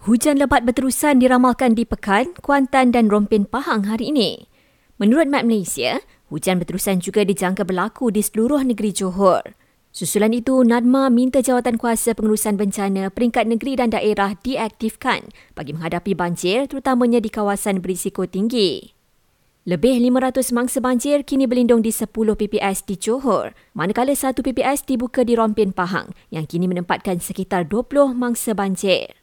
Hujan lebat berterusan diramalkan di Pekan, Kuantan dan Rompin Pahang hari ini. Menurut Map Malaysia, hujan berterusan juga dijangka berlaku di seluruh negeri Johor. Susulan itu, NADMA minta jawatan kuasa pengurusan bencana peringkat negeri dan daerah diaktifkan bagi menghadapi banjir terutamanya di kawasan berisiko tinggi. Lebih 500 mangsa banjir kini berlindung di 10 PPS di Johor, manakala satu PPS dibuka di Rompin Pahang yang kini menempatkan sekitar 20 mangsa banjir.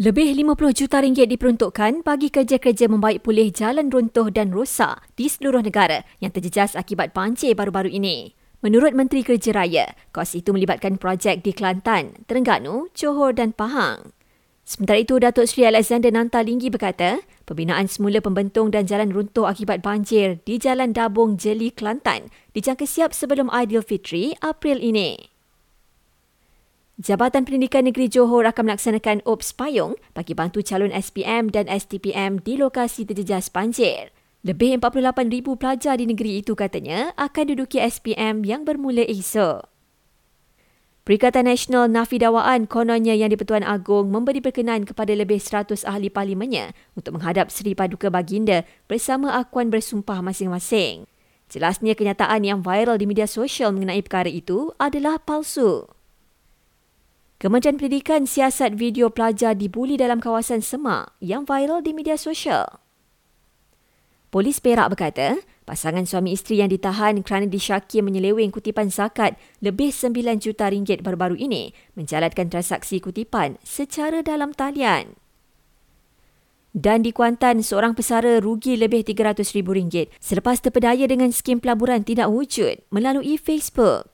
Lebih 50 juta ringgit diperuntukkan bagi kerja-kerja membaik pulih jalan runtuh dan rosak di seluruh negara yang terjejas akibat banjir baru-baru ini. Menurut Menteri Kerja Raya, kos itu melibatkan projek di Kelantan, Terengganu, Johor dan Pahang. Sementara itu, Datuk Seri Alexander Nantalinggi berkata, pembinaan semula pembentung dan jalan runtuh akibat banjir di Jalan Dabung Jeli, Kelantan dijangka siap sebelum Aidilfitri April ini. Jabatan Pendidikan Negeri Johor akan melaksanakan OPS payung bagi bantu calon SPM dan STPM di lokasi terjejas banjir. Lebih 48,000 pelajar di negeri itu katanya akan duduki SPM yang bermula esok. Perikatan Nasional Nafi Dawaan kononnya yang di-Pertuan Agong memberi perkenan kepada lebih 100 ahli parlimennya untuk menghadap Seri Paduka Baginda bersama akuan bersumpah masing-masing. Jelasnya kenyataan yang viral di media sosial mengenai perkara itu adalah palsu. Kementerian Pendidikan siasat video pelajar dibuli dalam kawasan semak yang viral di media sosial. Polis Perak berkata, pasangan suami isteri yang ditahan kerana disyaki menyeleweng kutipan zakat lebih 9 juta ringgit baru-baru ini menjalankan transaksi kutipan secara dalam talian. Dan di Kuantan, seorang pesara rugi lebih RM300,000 selepas terpedaya dengan skim pelaburan tidak wujud melalui Facebook.